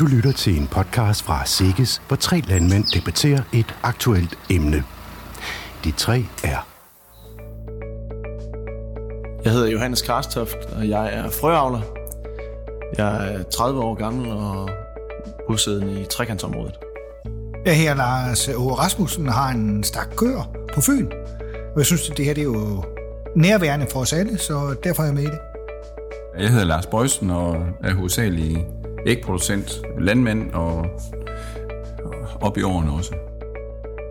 Du lytter til en podcast fra Sikkes, hvor tre landmænd debatterer et aktuelt emne. De tre er Jeg hedder Johannes Karstoft, og jeg er frøavler. Jeg er 30 år gammel og bosiddende i trekantsområdet. Jeg her Lars Åge Rasmussen har en stak køer på Fyn. Og jeg synes, at det her det er jo nærværende for os alle, så derfor er jeg med i det. Jeg hedder Lars Bøjsen og er hovedsagelig ægproducent, landmand og, og op i årene også.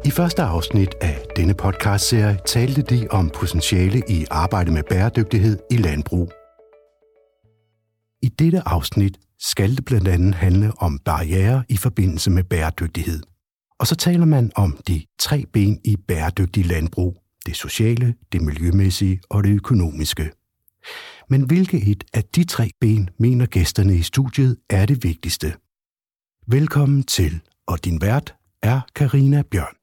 I første afsnit af denne podcastserie talte de om potentiale i arbejde med bæredygtighed i landbrug. I dette afsnit skal det blandt andet handle om barriere i forbindelse med bæredygtighed. Og så taler man om de tre ben i bæredygtig landbrug. Det sociale, det miljømæssige og det økonomiske. Men hvilke et af de tre ben mener gæsterne i studiet er det vigtigste? Velkommen til, og din vært er Karina Bjørn.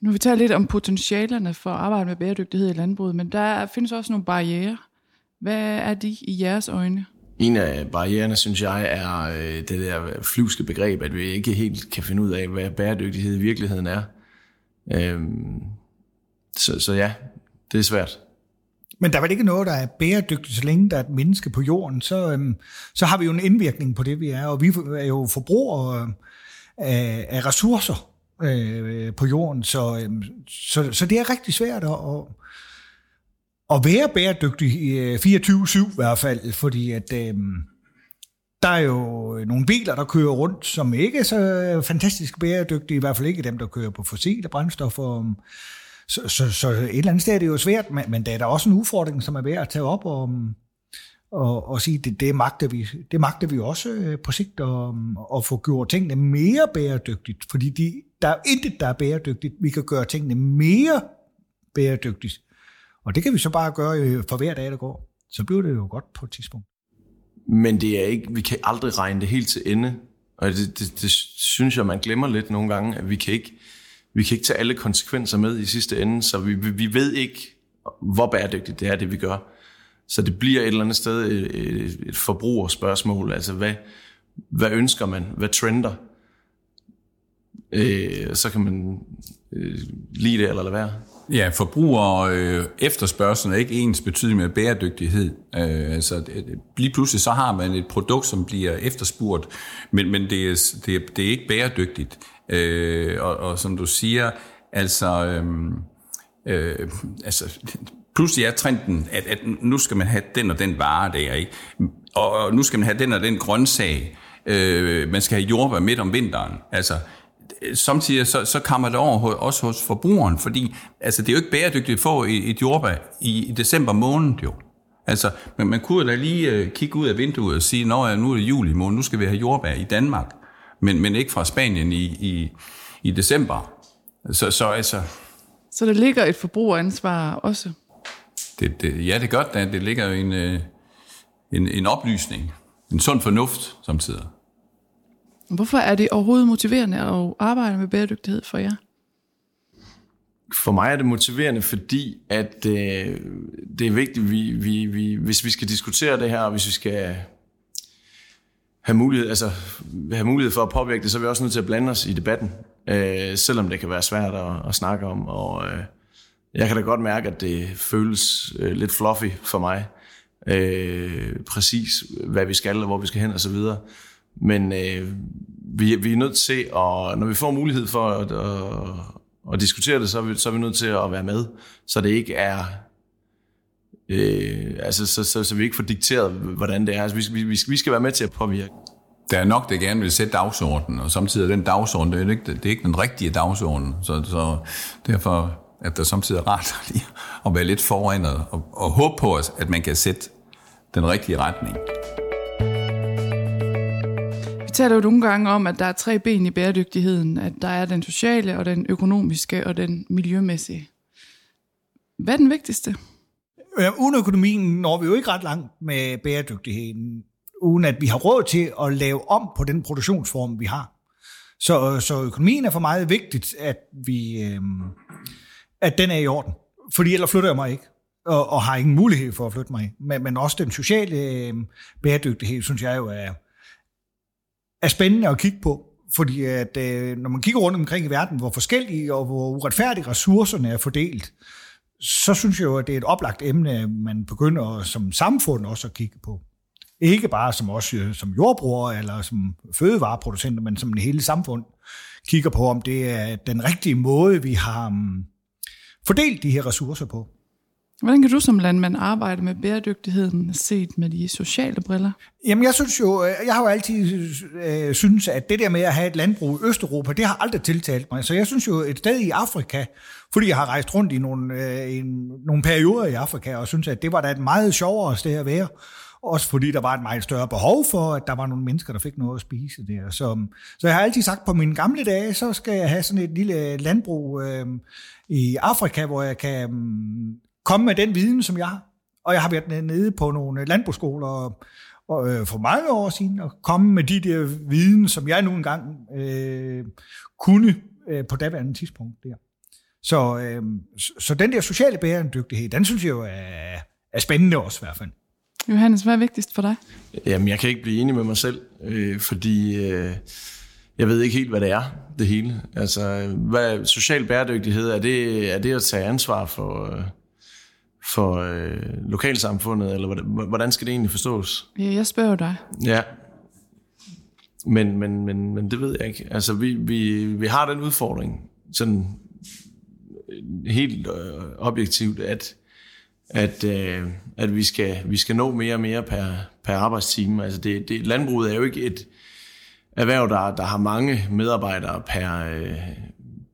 Nu har vi talt lidt om potentialerne for at arbejde med bæredygtighed i landbruget, men der findes også nogle barriere. Hvad er de i jeres øjne? En af barriererne, synes jeg, er øh, det der flyvske begreb, at vi ikke helt kan finde ud af, hvad bæredygtighed i virkeligheden er. Øhm, så, så ja, det er svært. Men der er vel ikke noget, der er bæredygtigt, så længe der er et menneske på jorden, så, øhm, så har vi jo en indvirkning på det, vi er, og vi er jo forbrugere af, af ressourcer øh, på jorden, så, øhm, så, så det er rigtig svært at, at, at være bæredygtig i øh, 24-7 i hvert fald, fordi at øhm, der er jo nogle biler, der kører rundt, som ikke er så fantastisk bæredygtige, i hvert fald ikke dem, der kører på fossile brændstoffer. Så, så, så et eller andet sted er det jo svært, men, men der er der også en udfordring, som er værd at tage op og, um, og, og sige, det, det, magter vi, det magter vi også øh, på sigt at, um, at få gjort tingene mere bæredygtigt, fordi de, der er intet, der er bæredygtigt. Vi kan gøre tingene mere bæredygtigt. Og det kan vi så bare gøre øh, for hver dag, der går. Så bliver det jo godt på et tidspunkt. Men det er ikke, vi kan aldrig regne det helt til ende. Og det, det, det synes jeg, man glemmer lidt nogle gange, at vi kan ikke, vi kan ikke tage alle konsekvenser med i sidste ende, så vi, vi ved ikke, hvor bæredygtigt det er, det vi gør. Så det bliver et eller andet sted et, et forbrugerspørgsmål. Altså, hvad, hvad ønsker man? Hvad trender? Øh, så kan man øh, lide det eller lade være. Ja, forbruger øh, efterspørgsel er ikke ens betydning med bæredygtighed. Øh, altså, lige pludselig så har man et produkt, som bliver efterspurgt, men, men det, er, det, er, det er ikke bæredygtigt. Øh, og, og som du siger, altså, øh, øh, altså pludselig er trenden, at, at nu skal man have den og den vare der, ikke? og nu skal man have den og den grøntsag. Øh, man skal have jordbær midt om vinteren. Altså, samtidig så, så kommer det over også hos forbrugeren, fordi altså, det er jo ikke bæredygtigt at få et, jordbær i, i december måned jo. Altså, man, man kunne da lige uh, kigge ud af vinduet og sige, at nu er det juli måned, nu skal vi have jordbær i Danmark, men, men ikke fra Spanien i, i, i december. Så, så altså... Så der ligger et forbrugeransvar også? Det, det, ja, det gør det. Det ligger jo en, en, en oplysning, en sund fornuft samtidig. Hvorfor er det overhovedet motiverende at arbejde med bæredygtighed for jer? For mig er det motiverende, fordi at øh, det er vigtigt, vi, vi, vi, hvis vi skal diskutere det her, og hvis vi skal have mulighed, altså, have mulighed for at påvirke det, så er vi også nødt til at blande os i debatten, øh, selvom det kan være svært at, at snakke om. Og øh, jeg kan da godt mærke, at det føles øh, lidt fluffy for mig, øh, præcis hvad vi skal og hvor vi skal hen og så videre. Men øh, vi, vi er nødt til, at når vi får mulighed for at, at, at diskutere det, så er, vi, så er vi nødt til at være med, så det ikke er... Øh, altså, så, så, så vi ikke får dikteret, hvordan det er. Altså, vi, vi, vi skal være med til at påvirke. Der er nok, der gerne vil sætte dagsordenen, og samtidig er den dagsorden, det er ikke, det er ikke den rigtige dagsorden. Så, så derfor at der samtidig er rart lige at være lidt foran og, og, og håbe på, at man kan sætte den rigtige retning. Vi taler jo nogle gange om, at der er tre ben i bæredygtigheden. At der er den sociale, og den økonomiske, og den miljømæssige. Hvad er den vigtigste? Ja, uden økonomien når vi jo ikke ret langt med bæredygtigheden, uden at vi har råd til at lave om på den produktionsform, vi har. Så, så økonomien er for meget vigtigt, at vi... Øh, at den er i orden. Fordi ellers flytter jeg mig ikke, og, og har ingen mulighed for at flytte mig. Men, men også den sociale øh, bæredygtighed, synes jeg jo er, er spændende at kigge på. Fordi at, øh, når man kigger rundt omkring i verden, hvor forskellige og hvor uretfærdige ressourcerne er fordelt, så synes jeg jo, at det er et oplagt emne, man begynder som samfund også at kigge på. Ikke bare som os øh, som jordbrugere eller som fødevareproducenter, men som en hele samfund kigger på, om det er den rigtige måde, vi har mm, fordelt de her ressourcer på. Hvordan kan du som landmand arbejde med bæredygtigheden set med de sociale briller? Jamen jeg synes jo, øh, jeg har jo altid øh, synes, at det der med at have et landbrug i Østeuropa, det har aldrig tiltalt mig. Så jeg synes jo, et sted i Afrika, fordi jeg har rejst rundt i nogle, øh, en, nogle perioder i Afrika, og synes, at det var da et meget sjovere sted at være. Også fordi der var et meget større behov for, at der var nogle mennesker, der fik noget at spise der. Så, så jeg har altid sagt, på mine gamle dage, så skal jeg have sådan et lille landbrug øh, i Afrika, hvor jeg kan øh, komme med den viden, som jeg har. Og jeg har været nede på nogle landbrugsskoler og, og, øh, for mange år siden, og komme med de der viden, som jeg nu engang øh, kunne øh, på daværende tidspunkt der. Så, øh, så den der sociale bæredygtighed, den synes jeg jo er, er spændende også i hvert fald. Johannes, hvad er vigtigst for dig? Jamen, jeg kan ikke blive enig med mig selv, øh, fordi øh, jeg ved ikke helt, hvad det er, det hele. Altså, hvad social bæredygtighed, er det, er det at tage ansvar for, øh, for øh, lokalsamfundet, eller hvordan, hvordan skal det egentlig forstås? Ja, jeg spørger dig. Ja, men, men, men, men det ved jeg ikke. Altså, vi, vi, vi har den udfordring, sådan helt øh, objektivt, at at, øh, at vi, skal, vi skal nå mere og mere per, per arbejdstime. Altså det, det, landbruget er jo ikke et erhverv, der, der har mange medarbejdere per øh,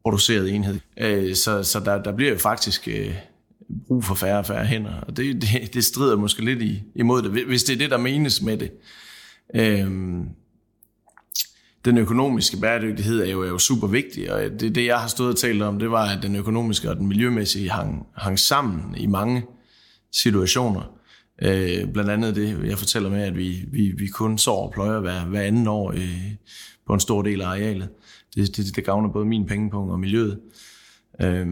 produceret enhed. Øh, så så der, der bliver jo faktisk øh, brug for færre og færre hænder, og det, det, det strider måske lidt i, imod det, hvis det er det, der menes med det. Øhm, den økonomiske bæredygtighed er jo, er jo super vigtig, og det, det, jeg har stået og talt om, det var, at den økonomiske og den miljømæssige hang, hang sammen i mange situationer. Øh, blandt andet det, jeg fortæller med, at vi, vi, vi kun sår og pløjer hver, hver anden år øh, på en stor del af arealet. Det, det, det gavner både min pengepunkt og miljøet. Øh,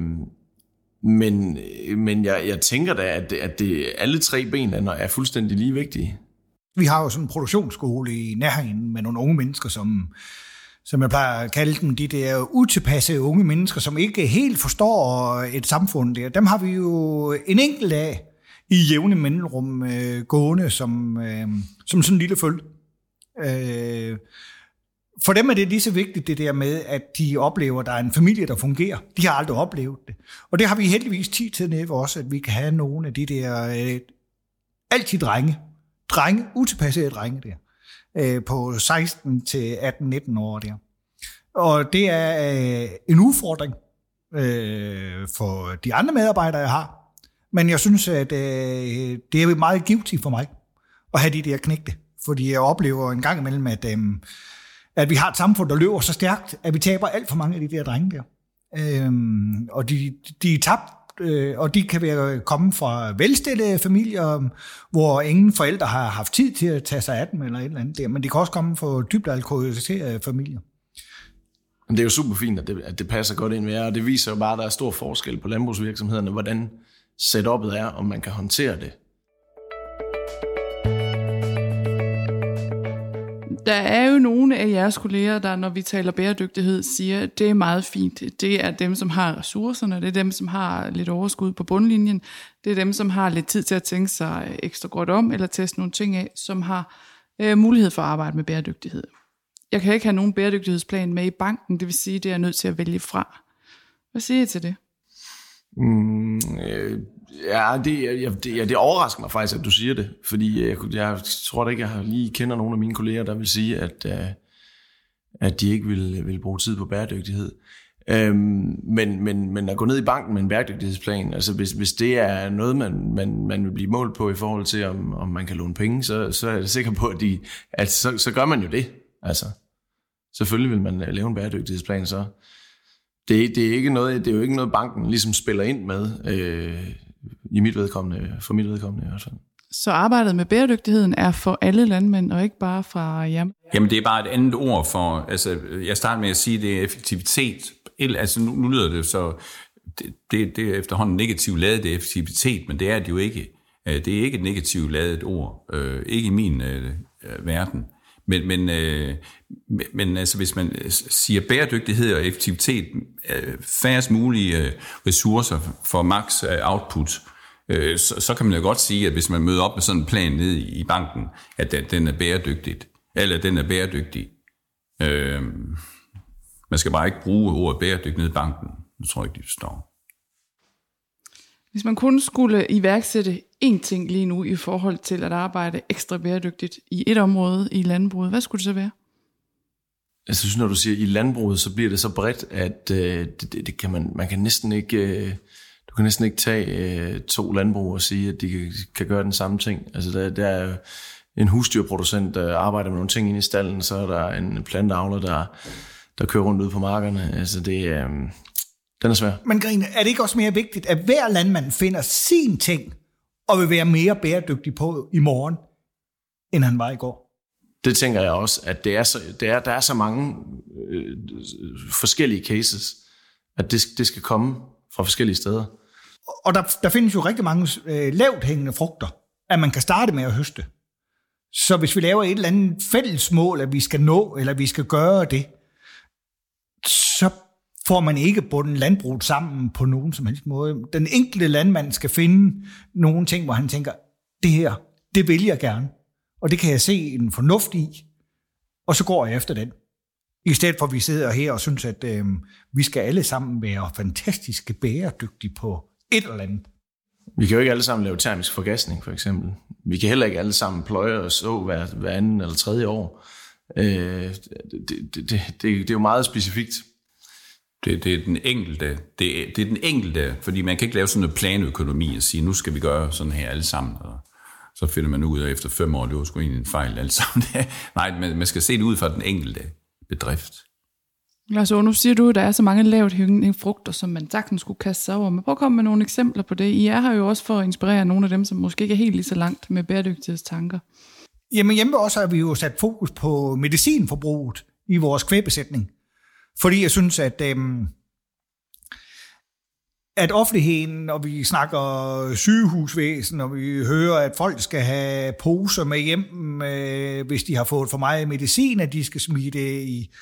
men men jeg, jeg tænker da, at, at det, alle tre ben er, er fuldstændig lige vigtige. Vi har jo sådan en produktionsskole i nærheden med nogle unge mennesker, som, som jeg plejer at kalde dem, de der utilpassede unge mennesker, som ikke helt forstår et samfund der. Dem har vi jo en enkelt af, i jævne mellemrum øh, gående som, øh, som sådan en lille følge. Øh, for dem er det lige så vigtigt det der med, at de oplever, at der er en familie, der fungerer. De har aldrig oplevet det. Og det har vi heldigvis tid til nede også, at vi kan have nogle af de der, øh, altid drenge, drenge, utilpassede drenge der, øh, på 16 til 18-19 år der. Og det er øh, en udfordring øh, for de andre medarbejdere, jeg har, men jeg synes, at øh, det er meget givetigt for mig at have de der knægte. Fordi jeg oplever en gang imellem, at, øh, at vi har et samfund, der løber så stærkt, at vi taber alt for mange af de der drenge der. Øhm, og de, de er tabt øh, og de kan være øh, komme fra velstillede familier, hvor ingen forældre har haft tid til at tage sig af dem eller et eller andet der, men de kan også komme fra dybt alkoholiserede familier. Men det er jo super fint, at det, at det passer godt ind med jer, og det viser jo bare, at der er stor forskel på landbrugsvirksomhederne, hvordan setupet er, om man kan håndtere det. Der er jo nogle af jeres kolleger, der når vi taler bæredygtighed, siger, at det er meget fint. Det er dem, som har ressourcerne, det er dem, som har lidt overskud på bundlinjen, det er dem, som har lidt tid til at tænke sig ekstra godt om, eller teste nogle ting af, som har øh, mulighed for at arbejde med bæredygtighed. Jeg kan ikke have nogen bæredygtighedsplan med i banken, det vil sige, at det er nødt til at vælge fra. Hvad siger I til det? Mm, øh, ja, det, jeg, det, ja, det overrasker mig faktisk, at du siger det, fordi øh, jeg, jeg tror da ikke, jeg lige kender nogen af mine kolleger, der vil sige, at, øh, at de ikke vil, vil bruge tid på bæredygtighed. Øhm, men, men, men at gå ned i banken med en bæredygtighedsplan, altså hvis, hvis det er noget, man, man, man vil blive målt på i forhold til, om, om man kan låne penge, så, så er jeg sikker på, at, de, at så, så gør man jo det. Altså, selvfølgelig vil man øh, lave en bæredygtighedsplan, så, det, det, er ikke noget, det er jo ikke noget, banken ligesom spiller ind med, øh, i mit vedkommende, for mit vedkommende i hvert fald. Så arbejdet med bæredygtigheden er for alle landmænd, og ikke bare fra jer? Jamen, det er bare et andet ord for, altså, jeg starter med at sige, at det er effektivitet. Altså, nu, nu lyder det så, det, det, det er efterhånden negativt lavet, det er effektivitet, men det er det jo ikke. Øh, det er ikke et negativt lavet ord, øh, ikke i min øh, verden. Men, men, øh, men, altså, hvis man øh, siger bæredygtighed og effektivitet, øh, færrest mulige øh, ressourcer for max øh, output, øh, så, så kan man jo godt sige, at hvis man møder op med sådan en plan ned i banken, at den den er bæredygtig, eller den er bæredygtig. Øh, man skal bare ikke bruge ordet bæredygtig ned i banken. Det tror jeg ikke, de forstår. Hvis man kun skulle iværksætte én ting lige nu i forhold til at arbejde ekstra bæredygtigt i et område i landbruget, hvad skulle det så være? Jeg synes, når du siger i landbruget, så bliver det så bredt, at øh, det, det, det kan man, man kan næsten ikke, øh, du kan næsten ikke tage øh, to landbrug og sige, at de kan, kan gøre den samme ting. Altså der, der er en husdyrproducent, der arbejder med nogle ting inde i stallen, så er der en planteavler, der, der kører rundt ude på markerne. Altså det, øh, den er svær. Men Grine, er det ikke også mere vigtigt, at hver landmand finder sin ting, og vil være mere bæredygtig på i morgen, end han var i går? Det tænker jeg også, at det er så, det er, der er så mange øh, forskellige cases, at det, det skal komme fra forskellige steder. Og der, der findes jo rigtig mange øh, lavt hængende frugter, at man kan starte med at høste. Så hvis vi laver et eller andet fælles mål, at vi skal nå, eller vi skal gøre det, så får man ikke bundet landbruget sammen på nogen som helst måde. Den enkelte landmand skal finde nogle ting, hvor han tænker, det her, det vil jeg gerne. Og det kan jeg se en fornuft i, og så går jeg efter den. I stedet for at vi sidder her og synes, at øh, vi skal alle sammen være fantastiske bæredygtige på et eller andet. Vi kan jo ikke alle sammen lave termisk forgasning, for eksempel. Vi kan heller ikke alle sammen pløje og så hver, hver anden eller tredje år. Øh, det, det, det, det, det er jo meget specifikt. Det, det er den enkelte, det, det er den enkelte, fordi man kan ikke lave sådan en planøkonomi og sige, nu skal vi gøre sådan her alle sammen, og så finder man ud af efter fem år, det var sgu egentlig en fejl alle sammen. Nej, men man skal se det ud fra den enkelte bedrift. Lars nu siger du, at der er så mange lavt hængende frugter, som man sagtens skulle kaste sig over. Men prøv at komme med nogle eksempler på det. I er her jo også for at inspirere nogle af dem, som måske ikke er helt lige så langt med bæredygtighedstanker. Jamen hjemme også har vi jo sat fokus på medicinforbruget i vores kvægbesætning. Fordi jeg synes, at, øhm, at offentligheden, når vi snakker sygehusvæsen, og vi hører, at folk skal have poser med hjem, øh, hvis de har fået for meget medicin, at de skal smide det i,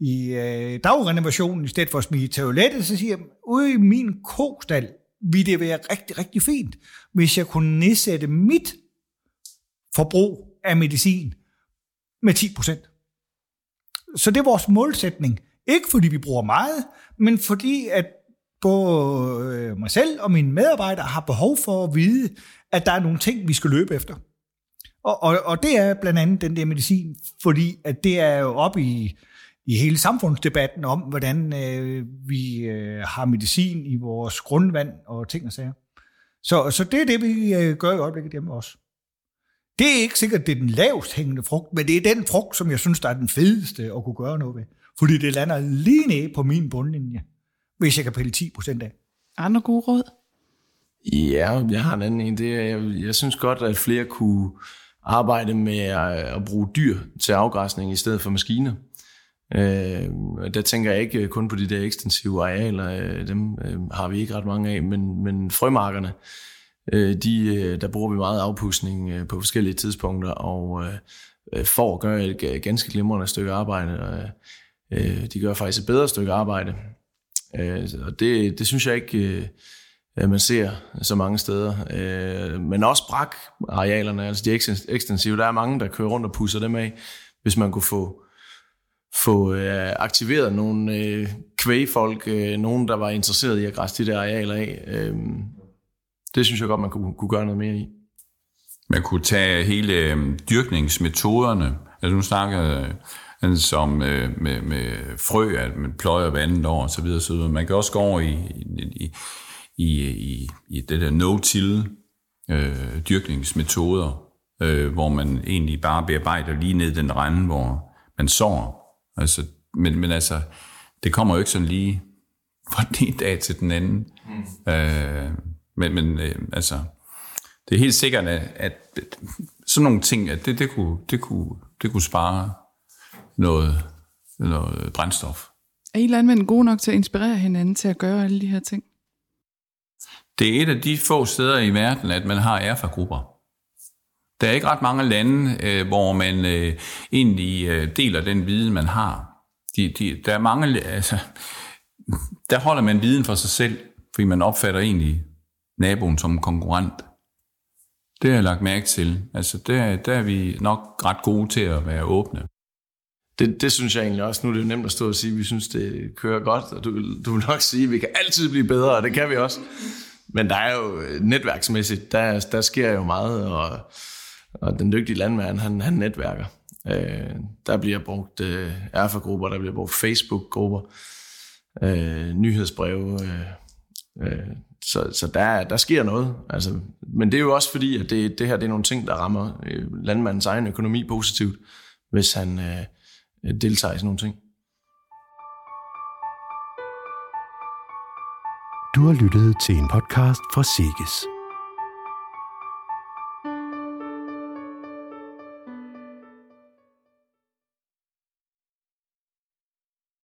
i øh, dagrenovationen i stedet for at smide toilettet, så siger jeg, ude i min kostal ville det være rigtig, rigtig fint, hvis jeg kunne nedsætte mit forbrug af medicin med 10 procent. Så det er vores målsætning. Ikke fordi vi bruger meget, men fordi at både øh, mig selv og mine medarbejdere har behov for at vide, at der er nogle ting, vi skal løbe efter. Og, og, og det er blandt andet den der medicin, fordi at det er jo op i, i hele samfundsdebatten om, hvordan øh, vi øh, har medicin i vores grundvand og ting og sager. Så, så det er det, vi øh, gør i øjeblikket hjemme også. Det er ikke sikkert, det er den lavest hængende frugt, men det er den frugt, som jeg synes, der er den fedeste at kunne gøre noget ved. Fordi det lander lige ned på min bundlinje, hvis jeg kan pille 10 procent af. Andre gode råd? Ja, jeg har en anden en. Det er, jeg, jeg synes godt, at flere kunne arbejde med at, at bruge dyr til afgræsning i stedet for maskiner. Øh, der tænker jeg ikke kun på de der ekstensive arealer, øh, dem øh, har vi ikke ret mange af, men, men frømarkerne, øh, de, øh, der bruger vi meget afpustning øh, på forskellige tidspunkter, og øh, for at gøre et ganske glimrende stykke arbejde. Og, Øh, de gør faktisk et bedre stykke arbejde. Øh, og det, det synes jeg ikke, øh, man ser så mange steder. Øh, men også brak arealerne, altså de ekstensive. Der er mange, der kører rundt og pusser dem af. Hvis man kunne få, få øh, aktiveret nogle øh, kvægfolk, øh, nogen, der var interesseret i at græsse de der arealer af. Øh, det synes jeg godt, man kunne, kunne gøre noget mere i. Man kunne tage hele øh, dyrkningsmetoderne. Altså nu snakker som øh, med, med frø, at man pløjer hver andet år, og så videre, så videre. Man kan også gå over i, i, i, i, i det der no-till øh, dyrkningsmetoder, øh, hvor man egentlig bare bearbejder lige ned den rende, hvor man sår. Altså, men, men altså, det kommer jo ikke sådan lige fra den ene dag til den anden. Mm. Øh, men men øh, altså, det er helt sikkert, at, at sådan nogle ting, at det, det, kunne, det, kunne, det kunne spare noget, noget brændstof. Er I landmænd gode nok til at inspirere hinanden til at gøre alle de her ting? Det er et af de få steder i verden, at man har erfagrupper. Der er ikke ret mange lande, øh, hvor man øh, egentlig øh, deler den viden, man har. De, de, der er mange, altså, der holder man viden for sig selv, fordi man opfatter egentlig naboen som konkurrent. Det har jeg lagt mærke til. Altså, der, der er vi nok ret gode til at være åbne. Det, det synes jeg egentlig også. Nu er det jo nemt at stå og sige, at vi synes, det kører godt, og du, du vil nok sige, at vi kan altid blive bedre, og det kan vi også. Men der er jo øh, netværksmæssigt, der, der sker jo meget, og, og den dygtige landmand, han, han netværker. Øh, der bliver brugt øh, erfagrupper, der bliver brugt Facebook-grupper, øh, nyhedsbreve, øh, øh, så, så der, der sker noget. Altså, men det er jo også fordi, at det, det her det er nogle ting, der rammer øh, landmandens egen økonomi positivt, hvis han øh, Øh, deltager i sådan nogle ting. Du har lyttet til en podcast fra Sikkes.